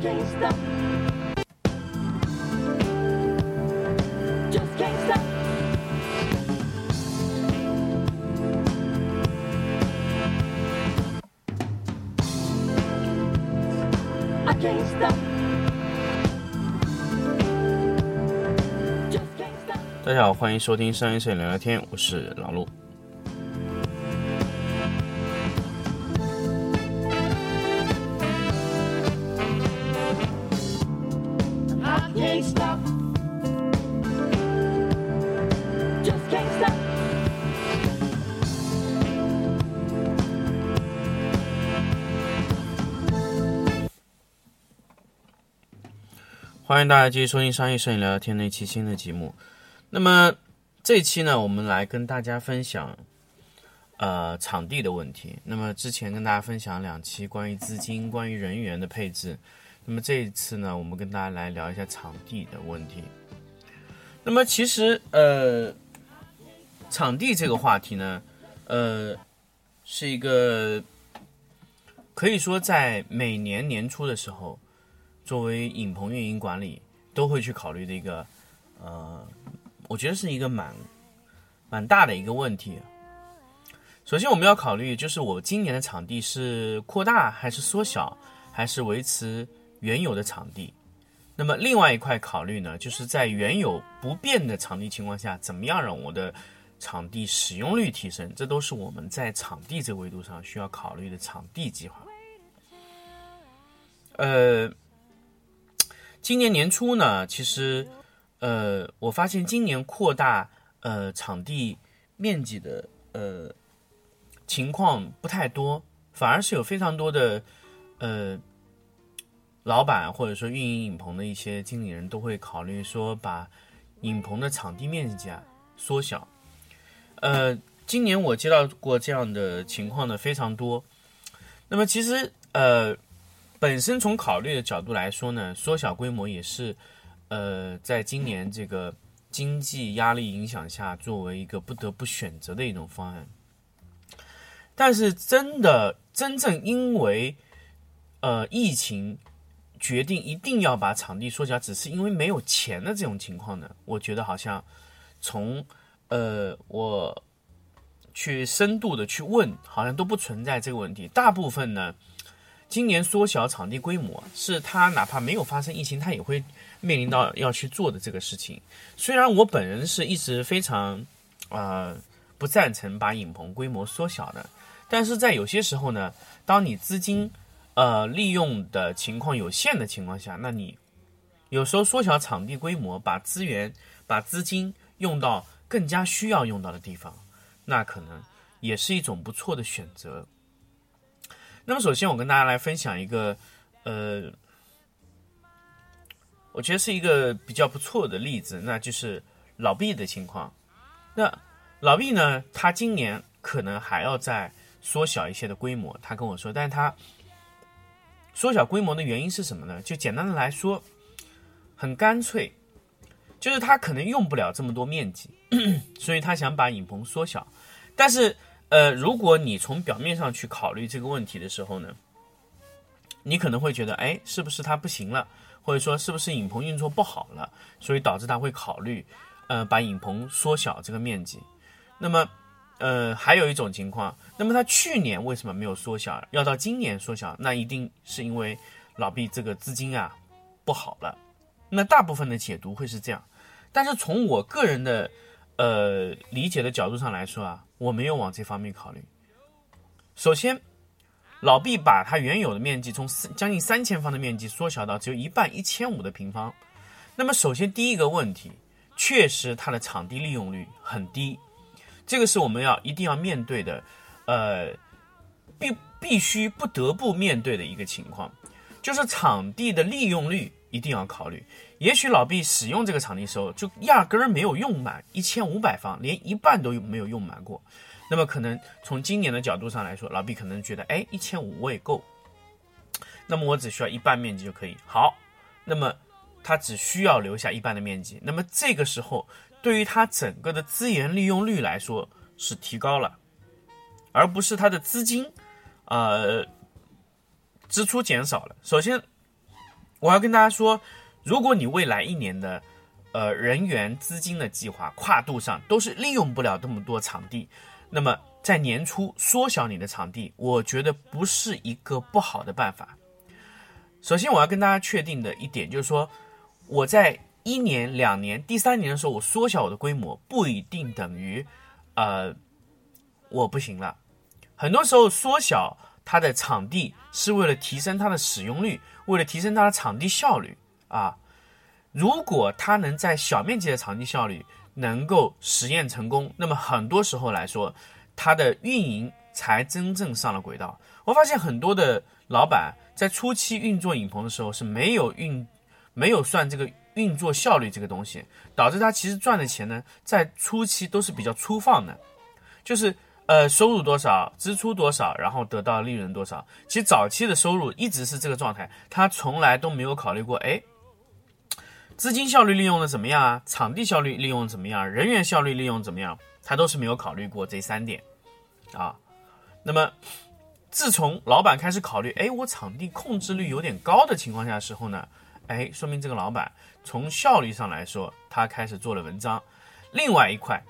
can't stop. Just can't stop. I can't stop. Just can't stop. 大家好，欢迎收听商业摄影聊聊天，我是老陆。欢迎大家继续收听商业摄影聊聊天的一期新的节目。那么这期呢，我们来跟大家分享呃场地的问题。那么之前跟大家分享两期关于资金、关于人员的配置。那么这一次呢，我们跟大家来聊一下场地的问题。那么其实呃，场地这个话题呢，呃，是一个可以说在每年年初的时候。作为影棚运营管理都会去考虑的一个，呃，我觉得是一个蛮蛮大的一个问题。首先我们要考虑，就是我今年的场地是扩大还是缩小，还是维持原有的场地。那么另外一块考虑呢，就是在原有不变的场地情况下，怎么样让我的场地使用率提升？这都是我们在场地这个维度上需要考虑的场地计划。呃。今年年初呢，其实，呃，我发现今年扩大呃场地面积的呃情况不太多，反而是有非常多的呃老板或者说运营影棚的一些经理人都会考虑说把影棚的场地面积啊缩小。呃，今年我接到过这样的情况呢非常多。那么其实呃。本身从考虑的角度来说呢，缩小规模也是，呃，在今年这个经济压力影响下，作为一个不得不选择的一种方案。但是，真的真正因为呃疫情决定一定要把场地缩小，只是因为没有钱的这种情况呢，我觉得好像从呃我去深度的去问，好像都不存在这个问题。大部分呢。今年缩小场地规模，是他哪怕没有发生疫情，他也会面临到要去做的这个事情。虽然我本人是一直非常，呃，不赞成把影棚规模缩小的，但是在有些时候呢，当你资金，呃，利用的情况有限的情况下，那你有时候缩小场地规模，把资源、把资金用到更加需要用到的地方，那可能也是一种不错的选择。那么，首先我跟大家来分享一个，呃，我觉得是一个比较不错的例子，那就是老毕的情况。那老毕呢，他今年可能还要再缩小一些的规模，他跟我说，但是他缩小规模的原因是什么呢？就简单的来说，很干脆，就是他可能用不了这么多面积，所以他想把影棚缩小，但是。呃，如果你从表面上去考虑这个问题的时候呢，你可能会觉得，哎，是不是它不行了，或者说是不是影棚运作不好了，所以导致他会考虑，呃，把影棚缩小这个面积。那么，呃，还有一种情况，那么他去年为什么没有缩小，要到今年缩小？那一定是因为老毕这个资金啊不好了。那大部分的解读会是这样，但是从我个人的。呃，理解的角度上来说啊，我没有往这方面考虑。首先，老毕把他原有的面积从将近三千方的面积缩小到只有一半一千五的平方。那么，首先第一个问题，确实它的场地利用率很低，这个是我们要一定要面对的，呃，必必须不得不面对的一个情况，就是场地的利用率一定要考虑。也许老毕使用这个场地的时候，就压根儿没有用满一千五百方，连一半都没有用满过。那么可能从今年的角度上来说，老毕可能觉得，哎，一千五我也够。那么我只需要一半面积就可以。好，那么他只需要留下一半的面积。那么这个时候，对于他整个的资源利用率来说是提高了，而不是他的资金，呃，支出减少了。首先。我要跟大家说，如果你未来一年的呃人员资金的计划跨度上都是利用不了这么多场地，那么在年初缩小你的场地，我觉得不是一个不好的办法。首先，我要跟大家确定的一点就是说，我在一年、两年、第三年的时候，我缩小我的规模，不一定等于呃我不行了。很多时候，缩小它的场地是为了提升它的使用率，为了提升它的场地效率啊。如果它能在小面积的场地效率能够实验成功，那么很多时候来说，它的运营才真正上了轨道。我发现很多的老板在初期运作影棚的时候是没有运，没有算这个运作效率这个东西，导致他其实赚的钱呢，在初期都是比较粗放的，就是呃收入多少，支出多少，然后得到利润多少。其实早期的收入一直是这个状态，他从来都没有考虑过，哎，资金效率利用的怎么样啊？场地效率利用怎么样？人员效率利用怎么样？他都是没有考虑过这三点啊。那么，自从老板开始考虑，哎，我场地控制率有点高的情况下的时候呢，哎，说明这个老板从效率上来说，他开始做了文章。另外一块，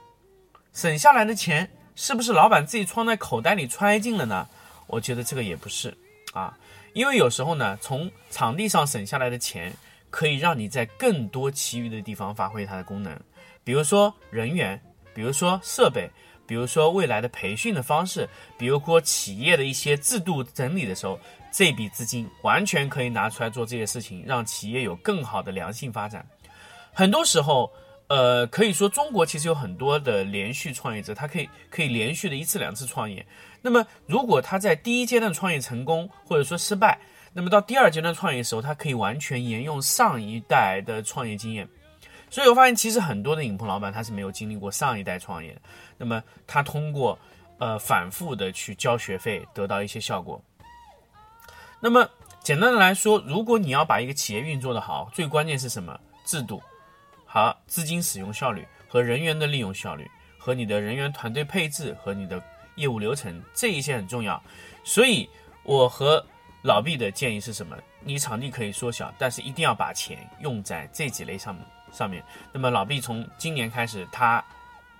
省下来的钱是不是老板自己装在口袋里揣进了呢？我觉得这个也不是啊，因为有时候呢，从场地上省下来的钱，可以让你在更多其余的地方发挥它的功能，比如说人员，比如说设备。比如说未来的培训的方式，比如说企业的一些制度整理的时候，这笔资金完全可以拿出来做这些事情，让企业有更好的良性发展。很多时候，呃，可以说中国其实有很多的连续创业者，他可以可以连续的一次两次创业。那么，如果他在第一阶段创业成功，或者说失败，那么到第二阶段创业的时候，他可以完全沿用上一代的创业经验。所以我发现，其实很多的影棚老板他是没有经历过上一代创业的。那么他通过呃反复的去交学费，得到一些效果。那么简单的来说，如果你要把一个企业运作的好，最关键是什么？制度、好资金使用效率和人员的利用效率，和你的人员团队配置和你的业务流程这一些很重要。所以我和老毕的建议是什么？你场地可以缩小，但是一定要把钱用在这几类上面。上面，那么老毕从今年开始，他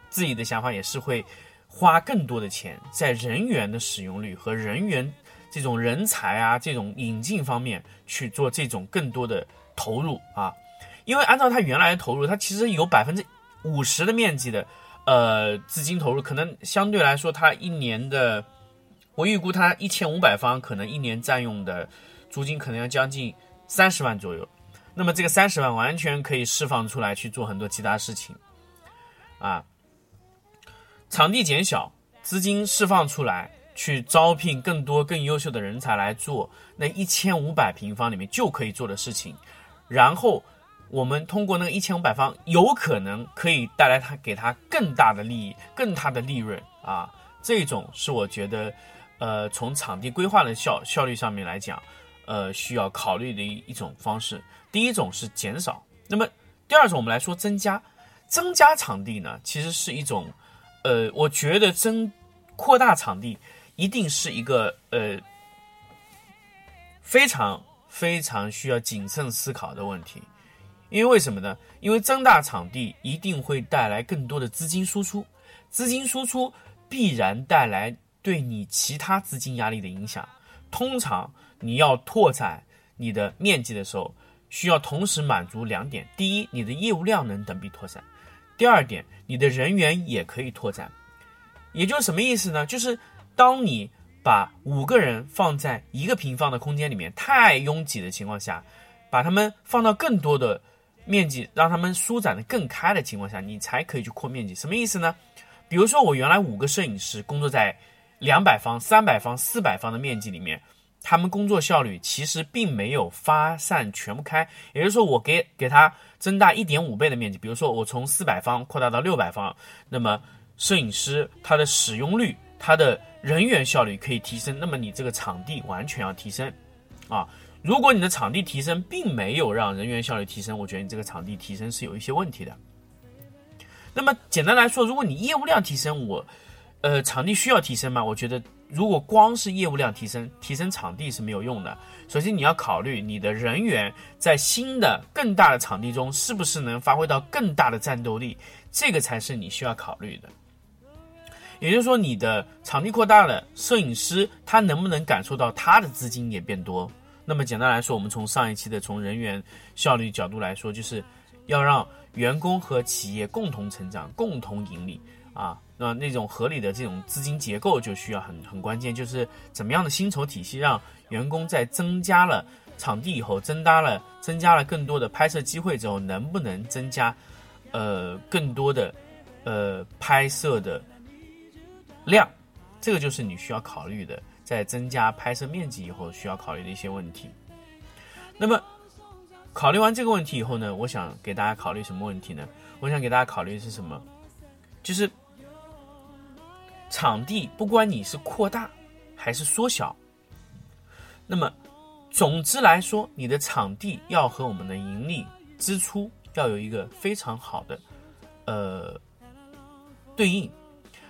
自己的想法也是会花更多的钱在人员的使用率和人员这种人才啊这种引进方面去做这种更多的投入啊，因为按照他原来的投入，他其实有百分之五十的面积的呃资金投入，可能相对来说他一年的，我预估他一千五百方可能一年占用的租金可能要将近三十万左右。那么这个三十万完全可以释放出来去做很多其他事情，啊，场地减小，资金释放出来去招聘更多更优秀的人才来做那一千五百平方里面就可以做的事情，然后我们通过那个一千五百方，有可能可以带来他给他更大的利益、更大的利润。啊，这种是我觉得，呃，从场地规划的效效率上面来讲。呃，需要考虑的一一种方式，第一种是减少，那么第二种我们来说增加，增加场地呢，其实是一种，呃，我觉得增扩大场地一定是一个呃非常非常需要谨慎思考的问题，因为为什么呢？因为增大场地一定会带来更多的资金输出，资金输出必然带来对你其他资金压力的影响，通常。你要拓展你的面积的时候，需要同时满足两点：第一，你的业务量能等比拓展；第二点，你的人员也可以拓展。也就是什么意思呢？就是当你把五个人放在一个平方的空间里面太拥挤的情况下，把他们放到更多的面积，让他们舒展的更开的情况下，你才可以去扩面积。什么意思呢？比如说，我原来五个摄影师工作在两百方、三百方、四百方的面积里面。他们工作效率其实并没有发散全部开，也就是说，我给给他增大一点五倍的面积，比如说我从四百方扩大到六百方，那么摄影师他的使用率、他的人员效率可以提升，那么你这个场地完全要提升啊！如果你的场地提升并没有让人员效率提升，我觉得你这个场地提升是有一些问题的。那么简单来说，如果你业务量提升，我呃场地需要提升吗？我觉得如果光是业务量提升，提升场地是没有用的。首先你要考虑你的人员在新的更大的场地中是不是能发挥到更大的战斗力，这个才是你需要考虑的。也就是说，你的场地扩大了，摄影师他能不能感受到他的资金也变多？那么简单来说，我们从上一期的从人员效率角度来说，就是要让员工和企业共同成长、共同盈利啊。那那种合理的这种资金结构就需要很很关键，就是怎么样的薪酬体系，让员工在增加了场地以后，增加了增加了更多的拍摄机会之后，能不能增加呃更多的呃拍摄的。量，这个就是你需要考虑的，在增加拍摄面积以后需要考虑的一些问题。那么，考虑完这个问题以后呢，我想给大家考虑什么问题呢？我想给大家考虑的是什么？就是场地，不管你是扩大还是缩小，那么总之来说，你的场地要和我们的盈利支出要有一个非常好的呃对应。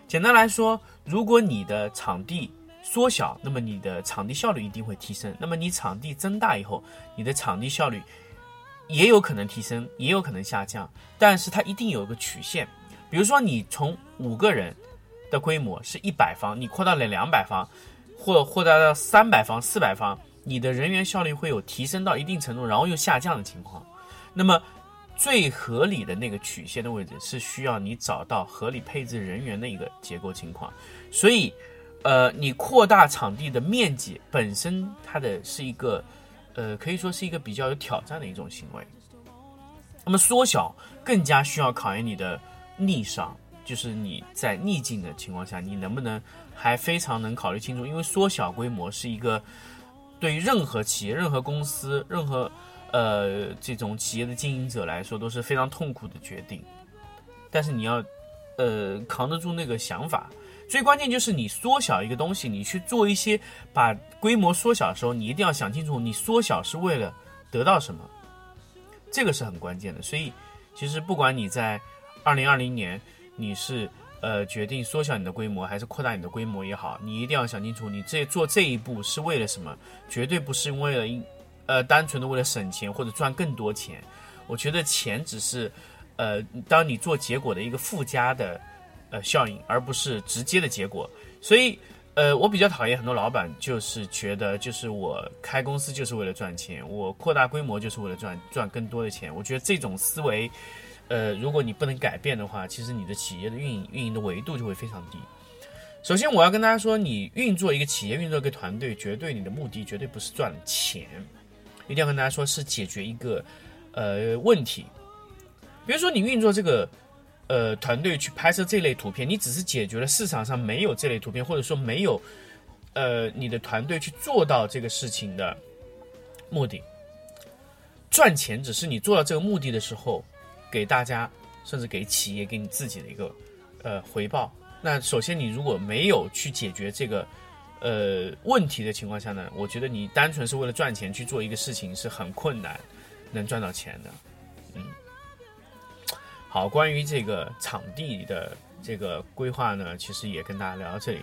简单来说，如果你的场地缩小，那么你的场地效率一定会提升。那么你场地增大以后，你的场地效率也有可能提升，也有可能下降。但是它一定有一个曲线。比如说，你从五个人的规模是一百方，你扩大了两百方，或扩大到三百方、四百方，你的人员效率会有提升到一定程度，然后又下降的情况。那么最合理的那个曲线的位置是需要你找到合理配置人员的一个结构情况，所以，呃，你扩大场地的面积本身它的是一个，呃，可以说是一个比较有挑战的一种行为。那么缩小更加需要考验你的逆商，就是你在逆境的情况下，你能不能还非常能考虑清楚，因为缩小规模是一个对于任何企业、任何公司、任何。呃，这种企业的经营者来说都是非常痛苦的决定，但是你要，呃，扛得住那个想法。最关键就是你缩小一个东西，你去做一些把规模缩小的时候，你一定要想清楚，你缩小是为了得到什么，这个是很关键的。所以，其实不管你在二零二零年你是呃决定缩小你的规模还是扩大你的规模也好，你一定要想清楚，你这做这一步是为了什么，绝对不是为了。呃，单纯的为了省钱或者赚更多钱，我觉得钱只是，呃，当你做结果的一个附加的，呃，效应，而不是直接的结果。所以，呃，我比较讨厌很多老板，就是觉得，就是我开公司就是为了赚钱，我扩大规模就是为了赚赚更多的钱。我觉得这种思维，呃，如果你不能改变的话，其实你的企业的运营运营的维度就会非常低。首先，我要跟大家说，你运作一个企业，运作一个团队，绝对你的目的绝对不是赚钱。一定要跟大家说，是解决一个呃问题。比如说，你运作这个呃团队去拍摄这类图片，你只是解决了市场上没有这类图片，或者说没有呃你的团队去做到这个事情的目的。赚钱只是你做到这个目的的时候，给大家甚至给企业给你自己的一个呃回报。那首先，你如果没有去解决这个。呃，问题的情况下呢，我觉得你单纯是为了赚钱去做一个事情是很困难，能赚到钱的。嗯，好，关于这个场地的这个规划呢，其实也跟大家聊到这里。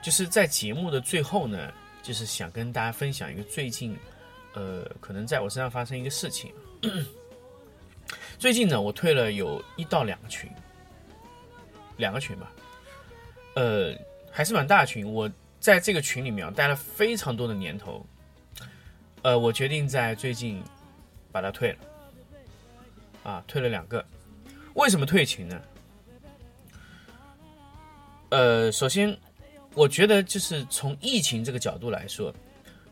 就是在节目的最后呢，就是想跟大家分享一个最近，呃，可能在我身上发生一个事情。最近呢，我退了有一到两个群，两个群吧，呃，还是蛮大群，我。在这个群里面待了非常多的年头，呃，我决定在最近把它退了，啊，退了两个。为什么退群呢？呃，首先，我觉得就是从疫情这个角度来说，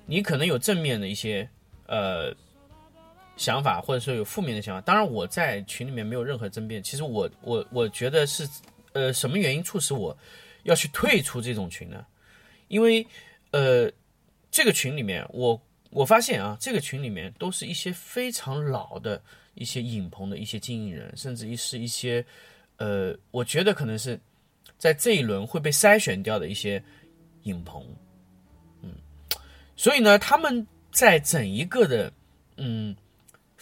你可能有正面的一些呃想法，或者说有负面的想法。当然，我在群里面没有任何争辩。其实我我我觉得是呃什么原因促使我要去退出这种群呢？因为，呃，这个群里面，我我发现啊，这个群里面都是一些非常老的一些影棚的一些经营人，甚至于是一些，呃，我觉得可能是在这一轮会被筛选掉的一些影棚，嗯，所以呢，他们在整一个的，嗯，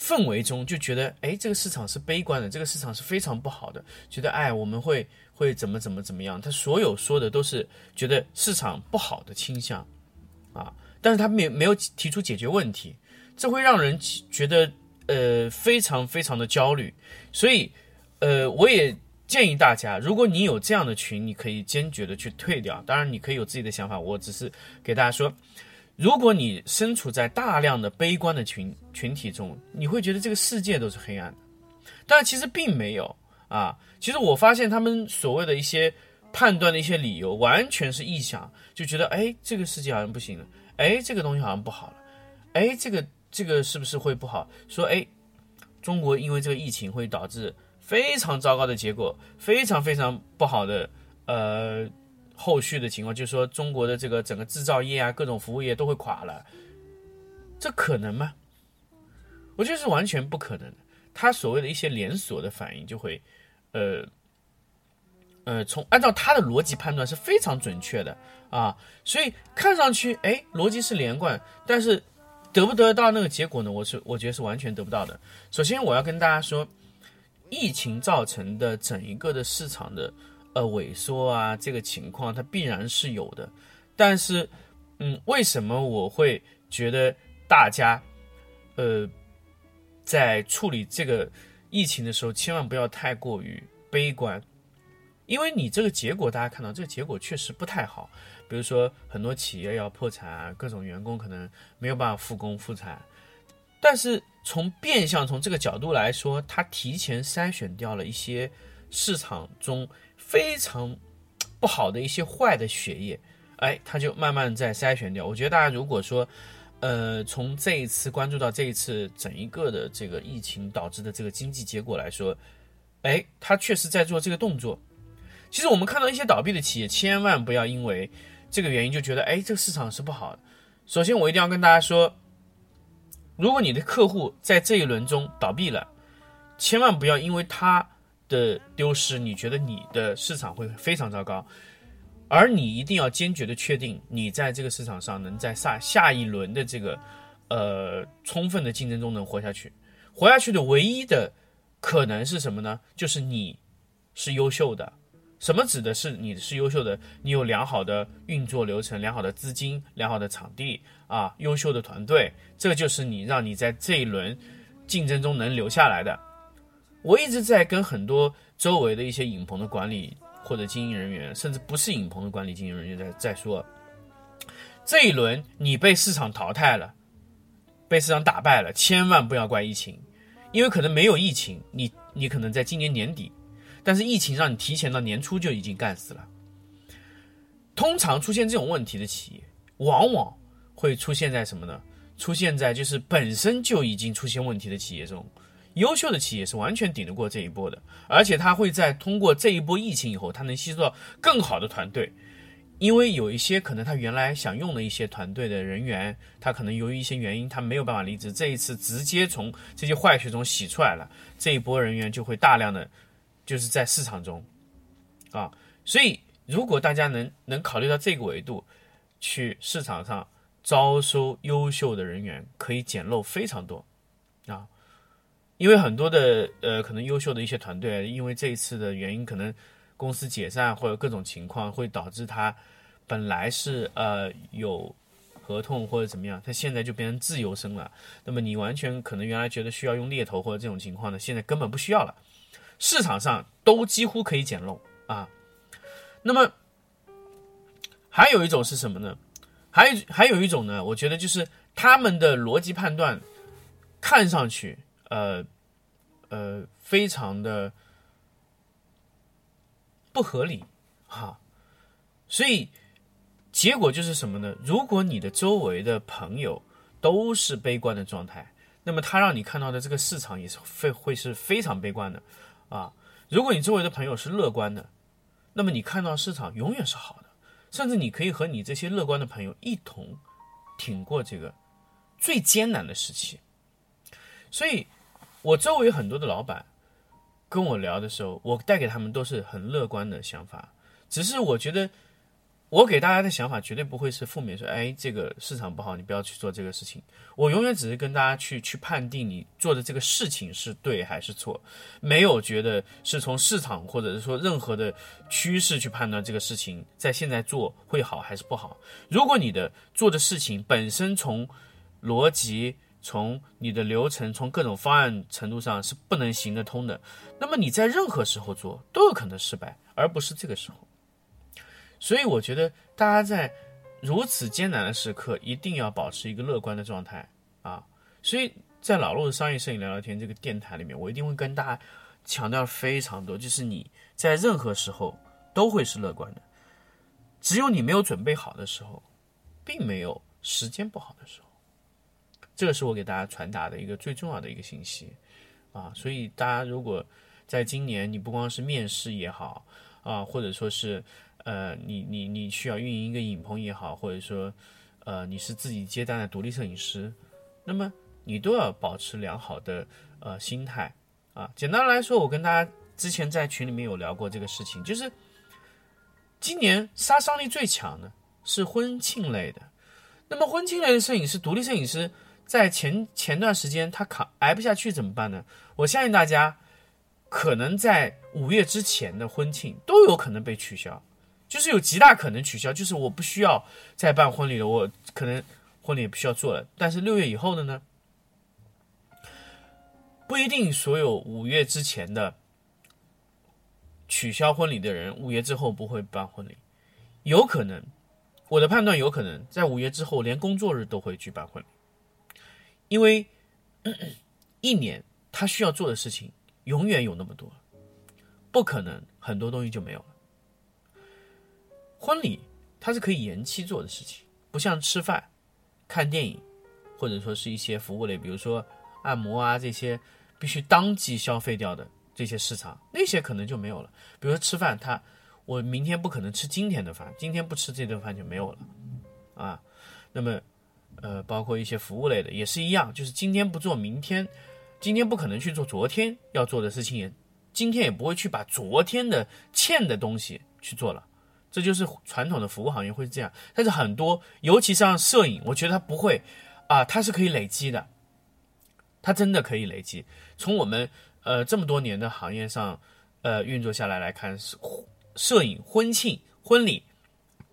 氛围中就觉得，哎，这个市场是悲观的，这个市场是非常不好的，觉得，哎，我们会会怎么怎么怎么样？他所有说的都是觉得市场不好的倾向，啊，但是他没没有提出解决问题，这会让人觉得，呃，非常非常的焦虑。所以，呃，我也建议大家，如果你有这样的群，你可以坚决的去退掉。当然，你可以有自己的想法，我只是给大家说。如果你身处在大量的悲观的群群体中，你会觉得这个世界都是黑暗的，但其实并没有啊。其实我发现他们所谓的一些判断的一些理由，完全是臆想，就觉得哎，这个世界好像不行了，哎，这个东西好像不好了，哎，这个这个是不是会不好？说哎，中国因为这个疫情会导致非常糟糕的结果，非常非常不好的呃。后续的情况就是说，中国的这个整个制造业啊，各种服务业都会垮了，这可能吗？我觉得是完全不可能的。他所谓的一些连锁的反应就会，呃，呃，从按照他的逻辑判断是非常准确的啊，所以看上去哎，逻辑是连贯，但是得不得到那个结果呢？我是我觉得是完全得不到的。首先，我要跟大家说，疫情造成的整一个的市场的。呃，萎缩啊，这个情况它必然是有的，但是，嗯，为什么我会觉得大家，呃，在处理这个疫情的时候，千万不要太过于悲观，因为你这个结果大家看到，这个结果确实不太好，比如说很多企业要破产啊，各种员工可能没有办法复工复产，但是从变相从这个角度来说，它提前筛选掉了一些市场中。非常不好的一些坏的血液，哎，他就慢慢在筛选掉。我觉得大家如果说，呃，从这一次关注到这一次整一个的这个疫情导致的这个经济结果来说，哎，他确实在做这个动作。其实我们看到一些倒闭的企业，千万不要因为这个原因就觉得，哎，这个市场是不好的。首先，我一定要跟大家说，如果你的客户在这一轮中倒闭了，千万不要因为他。的丢失，你觉得你的市场会非常糟糕，而你一定要坚决的确定，你在这个市场上能在下下一轮的这个呃充分的竞争中能活下去。活下去的唯一的可能是什么呢？就是你是优秀的。什么指的是你是优秀的？你有良好的运作流程、良好的资金、良好的场地啊，优秀的团队，这就是你让你在这一轮竞争中能留下来的。我一直在跟很多周围的一些影棚的管理或者经营人员，甚至不是影棚的管理经营人员在在说，这一轮你被市场淘汰了，被市场打败了，千万不要怪疫情，因为可能没有疫情，你你可能在今年年底，但是疫情让你提前到年初就已经干死了。通常出现这种问题的企业，往往会出现在什么呢？出现在就是本身就已经出现问题的企业中。优秀的企业是完全顶得过这一波的，而且它会在通过这一波疫情以后，它能吸收到更好的团队，因为有一些可能他原来想用的一些团队的人员，他可能由于一些原因他没有办法离职，这一次直接从这些坏血中洗出来了，这一波人员就会大量的就是在市场中，啊，所以如果大家能能考虑到这个维度，去市场上招收优秀的人员，可以捡漏非常多，啊。因为很多的呃，可能优秀的一些团队，因为这一次的原因，可能公司解散或者各种情况，会导致他本来是呃有合同或者怎么样，他现在就变成自由身了。那么你完全可能原来觉得需要用猎头或者这种情况呢，现在根本不需要了，市场上都几乎可以捡漏啊。那么还有一种是什么呢？还有还有一种呢，我觉得就是他们的逻辑判断看上去。呃，呃，非常的不合理哈，所以结果就是什么呢？如果你的周围的朋友都是悲观的状态，那么他让你看到的这个市场也是会会是非常悲观的啊。如果你周围的朋友是乐观的，那么你看到市场永远是好的，甚至你可以和你这些乐观的朋友一同挺过这个最艰难的时期，所以。我周围很多的老板跟我聊的时候，我带给他们都是很乐观的想法。只是我觉得，我给大家的想法绝对不会是负面，说哎这个市场不好，你不要去做这个事情。我永远只是跟大家去去判定你做的这个事情是对还是错，没有觉得是从市场或者是说任何的趋势去判断这个事情在现在做会好还是不好。如果你的做的事情本身从逻辑、从你的流程、从各种方案程度上是不能行得通的，那么你在任何时候做都有可能失败，而不是这个时候。所以我觉得大家在如此艰难的时刻，一定要保持一个乐观的状态啊！所以在老陆的商业摄影聊聊天这个电台里面，我一定会跟大家强调非常多，就是你在任何时候都会是乐观的，只有你没有准备好的时候，并没有时间不好的时候。这个是我给大家传达的一个最重要的一个信息啊！所以大家如果在今年，你不光是面试也好啊，或者说是呃，你你你需要运营一个影棚也好，或者说呃，你是自己接单的独立摄影师，那么你都要保持良好的呃心态啊。简单来说，我跟大家之前在群里面有聊过这个事情，就是今年杀伤力最强的是婚庆类的，那么婚庆类的摄影师、独立摄影师。在前前段时间，他扛挨不下去怎么办呢？我相信大家可能在五月之前的婚庆都有可能被取消，就是有极大可能取消，就是我不需要再办婚礼了，我可能婚礼也不需要做了。但是六月以后的呢，不一定所有五月之前的取消婚礼的人，五月之后不会办婚礼，有可能，我的判断有可能在五月之后连工作日都会举办婚礼。因为一年他需要做的事情永远有那么多，不可能很多东西就没有了。婚礼它是可以延期做的事情，不像吃饭、看电影，或者说是一些服务类，比如说按摩啊这些必须当即消费掉的这些市场，那些可能就没有了。比如说吃饭，他我明天不可能吃今天的饭，今天不吃这顿饭就没有了啊。那么。呃，包括一些服务类的也是一样，就是今天不做，明天，今天不可能去做昨天要做的事情，也今天也不会去把昨天的欠的东西去做了，这就是传统的服务行业会是这样。但是很多，尤其像摄影，我觉得它不会啊，它是可以累积的，它真的可以累积。从我们呃这么多年的行业上呃运作下来来看，是摄影、婚庆、婚礼。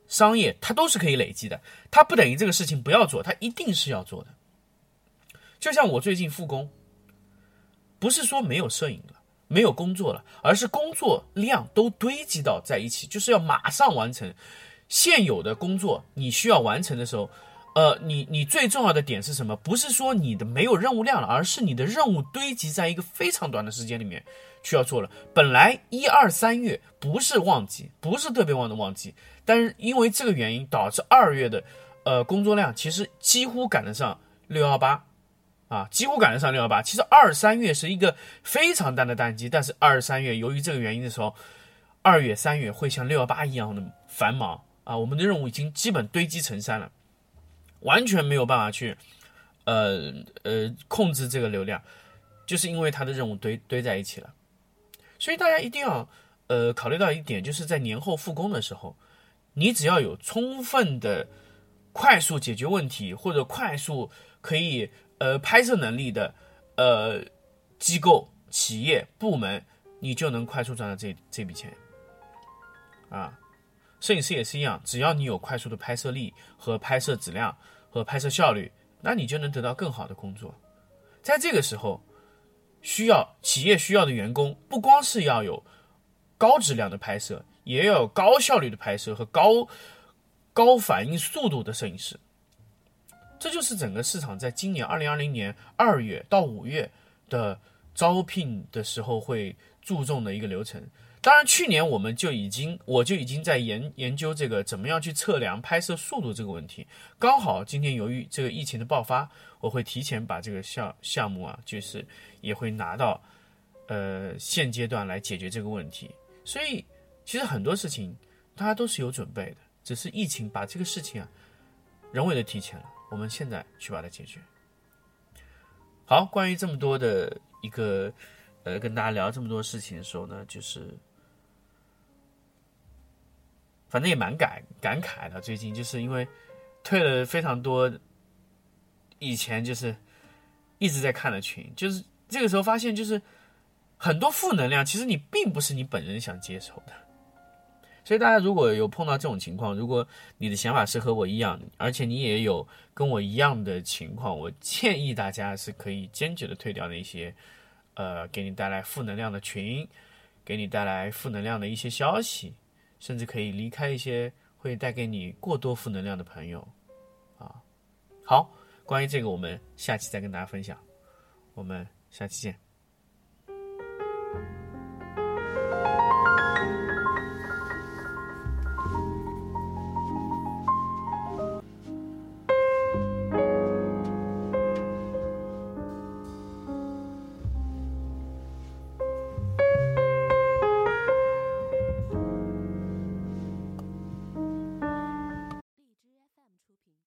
商业它都是可以累积的，它不等于这个事情不要做，它一定是要做的。就像我最近复工，不是说没有摄影了，没有工作了，而是工作量都堆积到在一起，就是要马上完成现有的工作。你需要完成的时候，呃，你你最重要的点是什么？不是说你的没有任务量了，而是你的任务堆积在一个非常短的时间里面需要做了。本来一二三月不是旺季，不是特别旺的旺季。但是因为这个原因，导致二月的，呃，工作量其实几乎赶得上六幺八，啊，几乎赶得上六幺八。其实二三月是一个非常淡的淡季，但是二三月由于这个原因的时候，二月、三月会像六幺八一样的繁忙啊。我们的任务已经基本堆积成山了，完全没有办法去，呃呃，控制这个流量，就是因为它的任务堆堆在一起了。所以大家一定要，呃，考虑到一点，就是在年后复工的时候。你只要有充分的快速解决问题或者快速可以呃拍摄能力的呃机构、企业、部门，你就能快速赚到这这笔钱。啊，摄影师也是一样，只要你有快速的拍摄力和拍摄质量和拍摄效率，那你就能得到更好的工作。在这个时候，需要企业需要的员工，不光是要有高质量的拍摄。也要有高效率的拍摄和高高反应速度的摄影师，这就是整个市场在今年二零二零年二月到五月的招聘的时候会注重的一个流程。当然，去年我们就已经我就已经在研研究这个怎么样去测量拍摄速度这个问题。刚好今天由于这个疫情的爆发，我会提前把这个项项目啊，就是也会拿到呃现阶段来解决这个问题，所以。其实很多事情，大家都是有准备的，只是疫情把这个事情啊，人为的提前了。我们现在去把它解决。好，关于这么多的一个，呃，跟大家聊这么多事情的时候呢，就是反正也蛮感感慨的。最近就是因为退了非常多，以前就是一直在看的群，就是这个时候发现，就是很多负能量，其实你并不是你本人想接受的。所以大家如果有碰到这种情况，如果你的想法是和我一样，而且你也有跟我一样的情况，我建议大家是可以坚决的退掉那些，呃，给你带来负能量的群，给你带来负能量的一些消息，甚至可以离开一些会带给你过多负能量的朋友，啊，好，关于这个我们下期再跟大家分享，我们下期见。